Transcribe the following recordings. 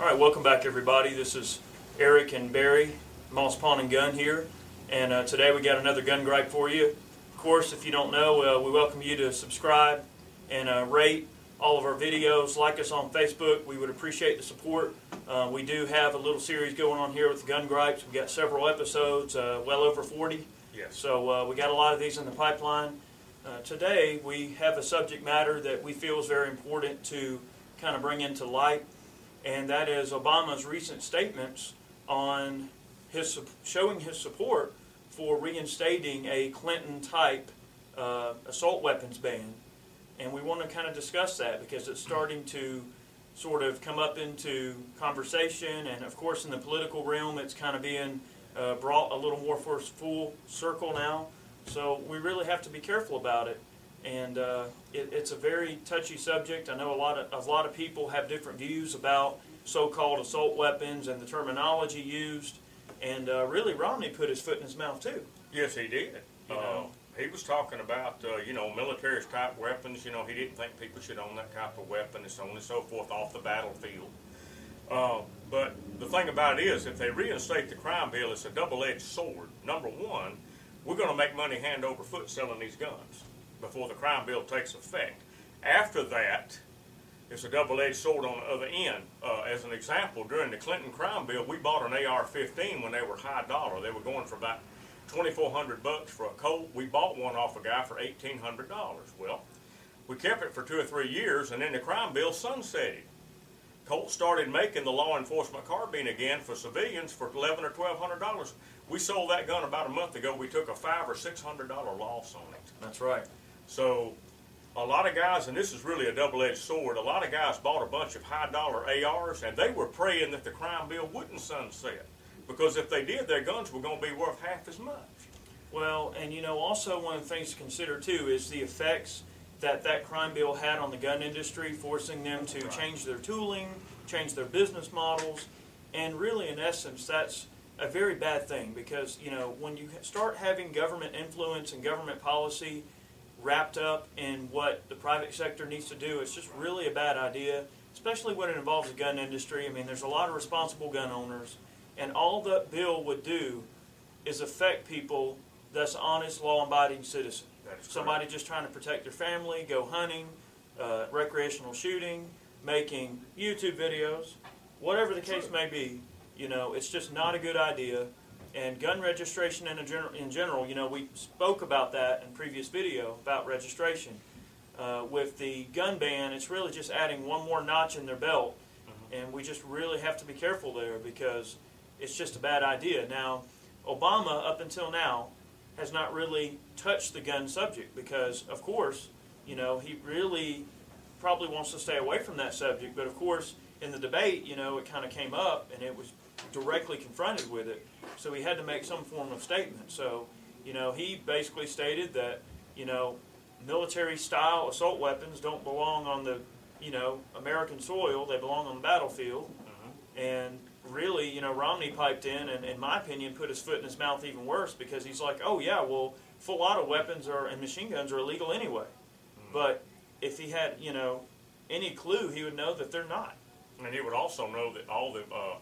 All right, welcome back, everybody. This is Eric and Barry, Moss Pawn and Gun here, and uh, today we got another gun gripe for you. Of course, if you don't know, uh, we welcome you to subscribe and uh, rate all of our videos. Like us on Facebook. We would appreciate the support. Uh, we do have a little series going on here with gun gripes. We've got several episodes, uh, well over 40. Yes. So uh, we got a lot of these in the pipeline. Uh, today we have a subject matter that we feel is very important to kind of bring into light, and that is Obama's recent statements on his showing his support for reinstating a Clinton-type uh, assault weapons ban, and we want to kind of discuss that because it's starting to sort of come up into conversation, and of course in the political realm, it's kind of being uh, brought a little more full circle now. So we really have to be careful about it, and uh, it, it's a very touchy subject. I know a lot of a lot of people have different views about so-called assault weapons and the terminology used, and uh, really Romney put his foot in his mouth too. Yes, he did. You Uh, know. he was talking about, uh, you know, military type weapons. You know, he didn't think people should own that type of weapon and so on and so forth off the battlefield. Uh, but the thing about it is, if they reinstate the crime bill, it's a double-edged sword. Number one, we're going to make money hand over foot selling these guns before the crime bill takes effect. After that, it's a double-edged sword on the other end. Uh, as an example, during the Clinton crime bill, we bought an AR-15 when they were high dollar. They were going for about 2,400 bucks for a Colt. We bought one off a guy for $1,800. Well, we kept it for two or three years, and then the crime bill sunsetted. Colt started making the law enforcement carbine again for civilians for eleven or twelve hundred dollars. We sold that gun about a month ago. We took a five or six hundred dollar loss on it. That's right. So, a lot of guys, and this is really a double-edged sword. A lot of guys bought a bunch of high-dollar ARs, and they were praying that the crime bill wouldn't sunset, because if they did, their guns were going to be worth half as much. Well, and you know, also one of the things to consider too is the effects that that crime bill had on the gun industry, forcing them to Right. change their tooling, change their business models, and really, in essence, that's a very bad thing because you know when you start having government influence and government policy wrapped up in what the private sector needs to do, it's just really a bad idea, especially when it involves the gun industry. I mean, there's a lot of responsible gun owners, and all that bill would do is affect people that's honest, law-abiding citizen. That is correct. Somebody just trying to protect their family, go hunting, uh, recreational shooting, making YouTube videos, whatever the case may be. You know, it's just not a good idea. And gun registration in, a gener- in general, you know, we spoke about that in previous video about registration. Uh, with the gun ban, it's really just adding one more notch in their belt, and we just really have to be careful there because it's just a bad idea. Now, Obama, up until now, has not really touched the gun subject because, of course, you know, he really probably wants to stay away from that subject. But of course, in the debate, you know, it kind of came up and it was directly confronted with it. So he had to make some form of statement. So, you know, he basically stated that, you know, military style assault weapons don't belong on the, you know, American soil. They belong on the battlefield. Mm-hmm. And really, you know, Romney piped in and, in my opinion, put his foot in his mouth even worse because he's like, oh, yeah, well, full auto weapons are, and machine guns are illegal anyway. Mm-hmm. But if he had, you know, any clue, he would know that they're not. And he would also know that all the uh,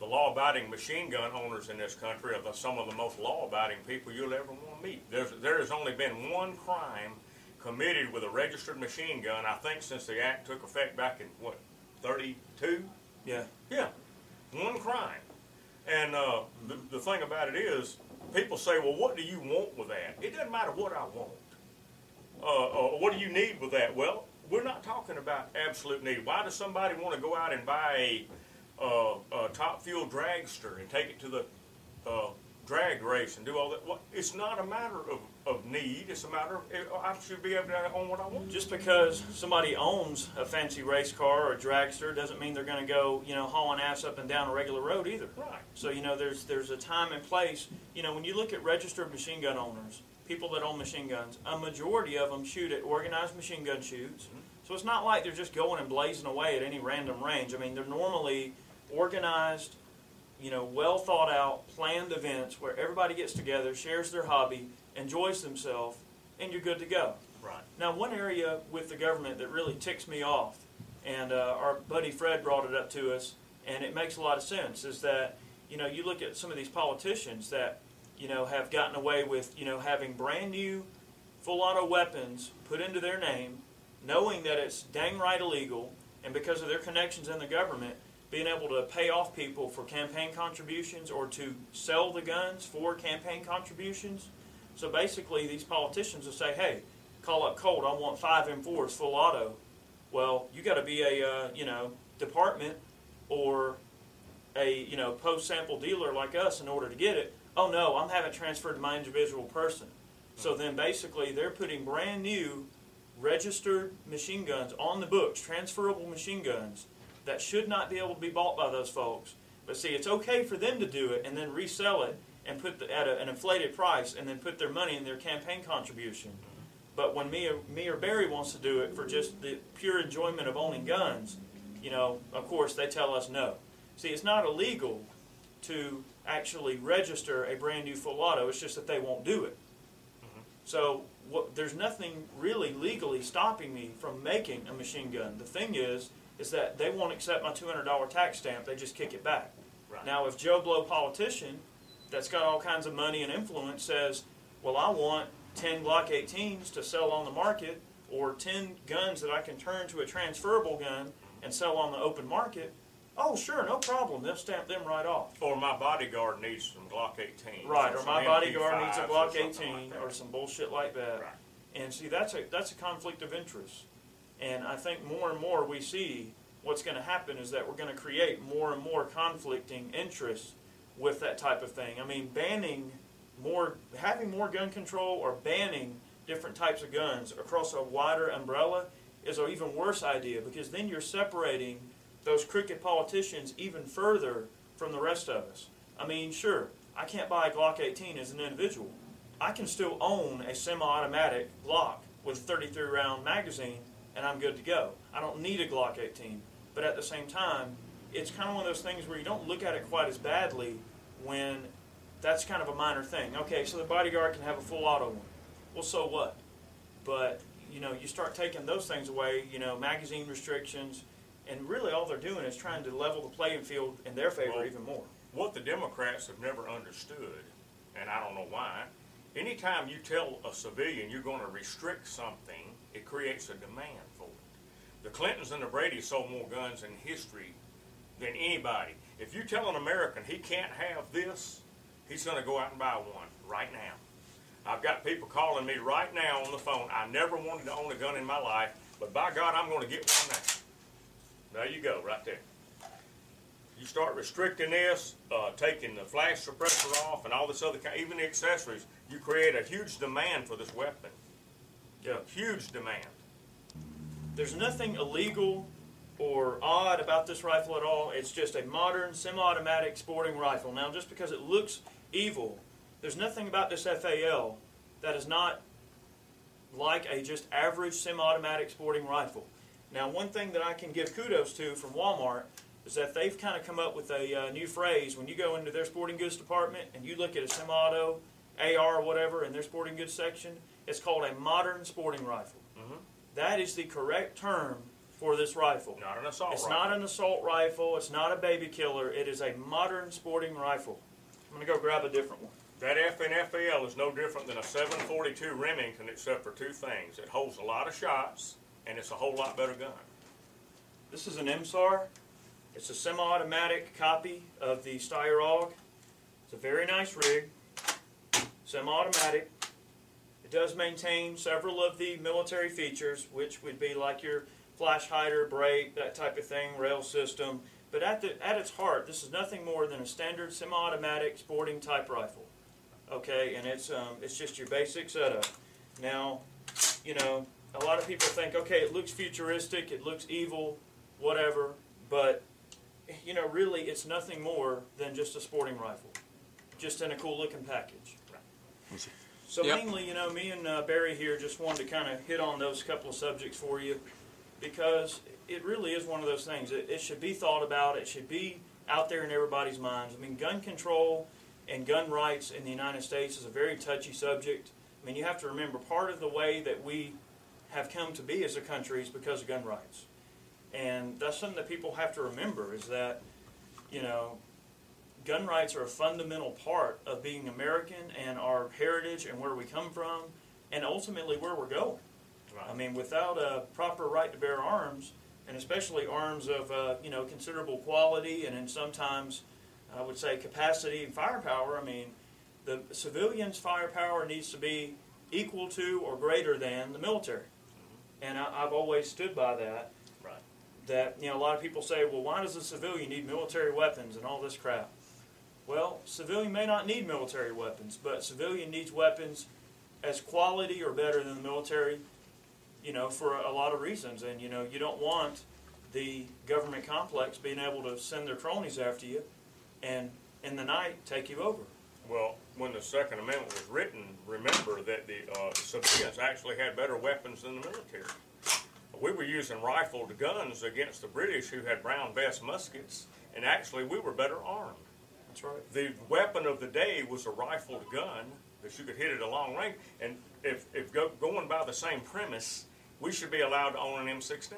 the law-abiding machine gun owners in this country are the, some of the most law-abiding people you'll ever want to meet. There's, there has only been one crime committed with a registered machine gun, I think, since the act took effect back in what 32. Yeah. Yeah, one crime. And uh, the, the thing about it is, people say, well, what do you want with that? It doesn't matter what I want. Uh, uh, what do you need with that? Well, we're not talking about absolute need. Why does somebody want to go out and buy a, uh, a top fuel dragster and take it to the uh, drag race and do all that? Well, it's not a matter of, of need. It's a matter of I should be able to own what I want. Just because somebody owns a fancy race car or a dragster doesn't mean they're going to go, you know, hauling ass up and down a regular road either. Right. So you know, there's there's a time and place. You know, when you look at registered machine gun owners, people that own machine guns, a majority of them shoot at organized machine gun shoots. So it's not like they're just going and blazing away at any random range. I mean, they're normally organized, you know, well thought out, planned events where everybody gets together, shares their hobby, enjoys themselves, and you're good to go. Right. Now, one area with the government that really ticks me off, and uh, our buddy Fred brought it up to us, and it makes a lot of sense. Is that you know you look at some of these politicians that you know have gotten away with you know having brand new full auto weapons put into their name, knowing that it's dang right illegal, and because of their connections in the government, being able to pay off people for campaign contributions or to sell the guns for campaign contributions. So basically, these politicians will say, "Hey, call up Colt. I want five M4s full auto." Well, you got to be a uh, you know department or a you know post sample dealer like us in order to get it. Oh no, I'm having transferred to my individual person. So then basically, they're putting brand new registered machine guns on the books, transferable machine guns that should not be able to be bought by those folks. But see, it's okay for them to do it and then resell it and put the, at a, an inflated price and then put their money in their campaign contribution. But when me or, me or Barry wants to do it for just the pure enjoyment of owning guns, you know, of course they tell us no. See, it's not illegal to actually register a brand new full auto. It's just that they won't do it. Mm-hmm. So what, there's nothing really legally stopping me from making a machine gun. The thing is, is that they won't accept my $200 tax stamp. They just kick it back. Right. Now, if Joe Blow politician that's got all kinds of money and influence says, well, I want 10 Glock 18s to sell on the market or 10 guns that I can turn to a transferable gun and sell on the open market, oh, sure, no problem. They'll stamp them right off. Or my bodyguard needs some Glock 18. Right, or some my bodyguard needs a MP5s or Glock 18 like or some bullshit like that. Right. And see, that's a that's a conflict of interest. And I think more and more we see what's going to happen is that we're going to create more and more conflicting interests with that type of thing. I mean, banning more, having more gun control or banning different types of guns across a wider umbrella is an even worse idea because then you're separating those crooked politicians even further from the rest of us. I mean, sure, I can't buy a Glock 18 as an individual. I can still own a semi-automatic Glock with 33 round magazine and I'm good to go. I don't need a Glock 18. But at the same time, it's kind of one of those things where you don't look at it quite as badly when that's kind of a minor thing. Okay, so the bodyguard can have a full auto one. Well, so what? But, you know, you start taking those things away, you know, magazine restrictions, and really all they're doing is trying to level the playing field in their favor Well, even more. What the Democrats have never understood, and I don't know why, anytime you tell a civilian you're going to restrict something, it creates a demand for it. The Clintons and the Bradys sold more guns in history than anybody. If you tell an American he can't have this, he's going to go out and buy one right now. I've got people calling me right now on the phone. I never wanted to own a gun in my life, but by God, I'm going to get one now. There you go, right there. You start restricting this, uh, taking the flash suppressor off, and all this other kind, even the accessories. You create a huge demand for this weapon. Yeah. Huge demand. There's nothing illegal or odd about this rifle at all. It's just a modern semi-automatic sporting rifle. Now, just because it looks evil, there's nothing about this FAL that is not like a just average semi-automatic sporting rifle. Now, one thing that I can give kudos to from Walmart is that they've kind of come up with a uh, new phrase. When you go into their sporting goods department and you look at a semi-auto, AR, or whatever in their sporting goods section, it's called a modern sporting rifle. Mhm. That is the correct term for this rifle. Not an assault It's rifle. not an assault rifle. It's not a baby killer. It is a modern sporting rifle. I'm gonna go grab a different one. That FN FAL is no different than a 742 Remington, except for two things. It holds a lot of shots, and it's a whole lot better gun. This is an MSAR. It's a semi-automatic copy of the Steyr AUG. It's a very nice rig. Semi-automatic. It does maintain several of the military features, which would be like your flash hider, brake, that type of thing, rail system. But at the at its heart, this is nothing more than a standard semi-automatic sporting type rifle. Okay, and it's um, it's just your basic setup. Now, you know, a lot of people think, okay, it looks futuristic, it looks evil, whatever, but you know, really, it's nothing more than just a sporting rifle, just in a cool looking package. So Yep. mainly, you know, me and uh, Barry here just wanted to kind of hit on those couple of subjects for you, because it really is one of those things. It, it should be thought about. It should be out there in everybody's minds. I mean, gun control and gun rights in the United States is a very touchy subject. I mean, you have to remember part of the way that we have come to be as a country is because of gun rights. And that's something that people have to remember is that, you know, gun rights are a fundamental part of being American and our heritage and where we come from, and ultimately where we're going. Right. I mean, without a proper right to bear arms, and especially arms of uh, you know considerable quality and in sometimes I would say capacity and firepower. I mean, the civilians' firepower needs to be equal to or greater than the military, and I, I've always stood by that. Right. That you know, a lot of people say, well, why does a civilian need military weapons and all this crap? Well, civilian may not need military weapons, but civilian needs weapons as quality or better than the military you know, for a lot of reasons. And, you know, you don't want the government complex being able to send their cronies after you and in the night take you over. Well, when the Second Amendment was written, remember that the uh, civilians actually had better weapons than the military. We were using rifled guns against the British who had Brown Bess muskets, and actually we were better armed. That's right. The weapon of the day was a rifled gun that you could hit at a long range. And if, if go, going by the same premise, we should be allowed to own an M16.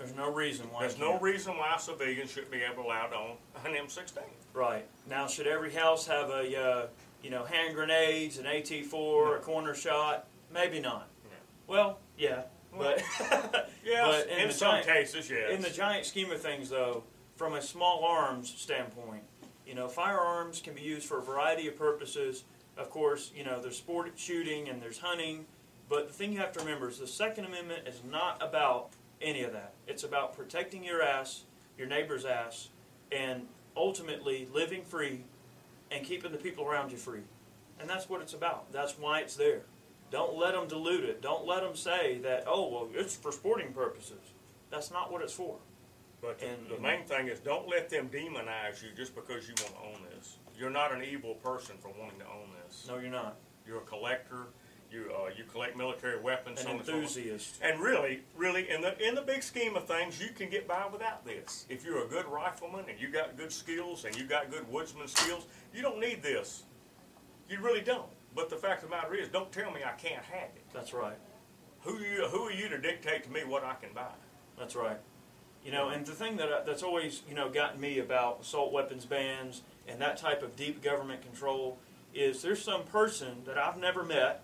There's no reason why. There's no reason why civilians shouldn't be able allowed to own an M16. Right. Now, should every house have a, uh, you know, hand grenades, an AT-4, a corner shot? Maybe not. No. Well, yeah. But, Yes, but in, in, some giant, cases, yes. in the giant scheme of things, though, from a small arms standpoint, you know, firearms can be used for a variety of purposes. Of course, you know, there's sport shooting and there's hunting, but the thing you have to remember is the Second Amendment is not about any of that. It's about protecting your ass, your neighbor's ass, and ultimately living free and keeping the people around you free. And that's what it's about. That's why it's there. Don't let them dilute it. Don't let them say that, oh, well, it's for sporting purposes. That's not what it's for. But the, and- the main thing is don't let them demonize you just because you want to own this. You're not an evil person for wanting to own this. No, you're not. You're a collector. You uh, you collect military weapons. An so on and so enthusiast. And really, really, in the in the big scheme of things, you can get by without this. If you're a good rifleman and you got good skills and you got good woodsman skills, you don't need this. You really don't. But the fact of the matter is, don't tell me I can't have it. That's right. Who you who are you to dictate to me what I can buy? That's right. You know, and the thing that I, that's always you know gotten me about assault weapons bans and that type of deep government control is there's some person that I've never met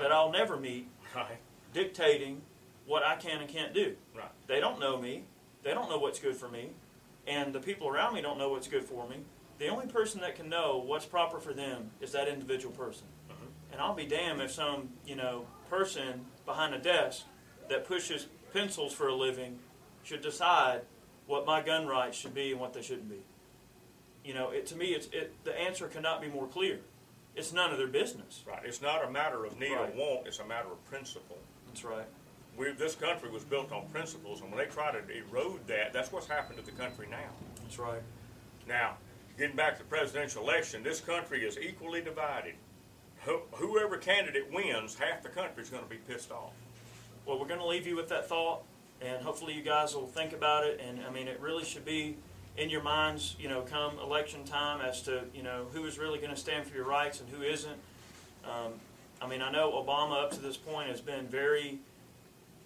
that I'll never meet Right. dictating what I can and can't do. Right. They don't know me. They don't know what's good for me, and the people around me don't know what's good for me. The only person that can know what's proper for them is that individual person. Mhm. And I'll be damned if some, you know, person behind a desk that pushes pencils for a living should decide what my gun rights should be and what they shouldn't be. You know, it, to me, it's, it, the answer cannot be more clear. It's none of their business. Right. It's not a matter of need Right. or want. It's a matter of principle. That's right. We, this country was built on principles, and when they try to erode that, that's what's happened to the country now. That's right. Now, getting back to the presidential election, this country is equally divided. Who- Whoever candidate wins, half the country is going to be pissed off. Well, we're going to leave you with that thought, and hopefully you guys will think about it. And I mean, it really should be in your minds, you know, come election time as to you know who is really going to stand for your rights and who isn't. Um, I mean, I know Obama up to this point has been very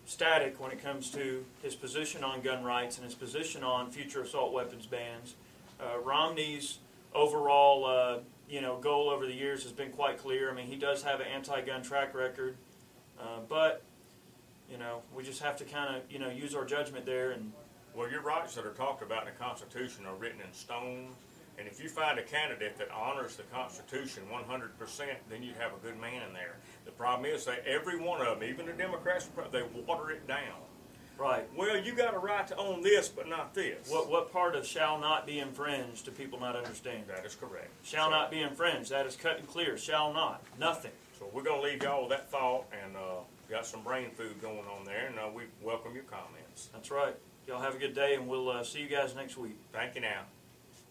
static when it comes to his position on gun rights and his position on future assault weapons bans. Uh, Romney's overall, uh, you know, goal over the years has been quite clear. I mean, he does have an anti-gun track record, uh, but you know, we just have to kind of, you know, use our judgment there. And Well, your rights that are talked about in the Constitution are written in stone, and if you find a candidate that honors the Constitution 100%, then you have a good man in there. The problem is that every one of them, even the Democrats, they water it down. right, Well, you got a right to own this, but not this. what what part of shall not be infringed do people not understand? That is correct. Shall So- not be infringed. That is cut and clear. Shall not. Nothing. So we're going to leave y'all with that thought, and uh, got some brain food going on there, and uh, we welcome your comments. That's right. Y'all have a good day, and we'll uh, see you guys next week. Thank you now.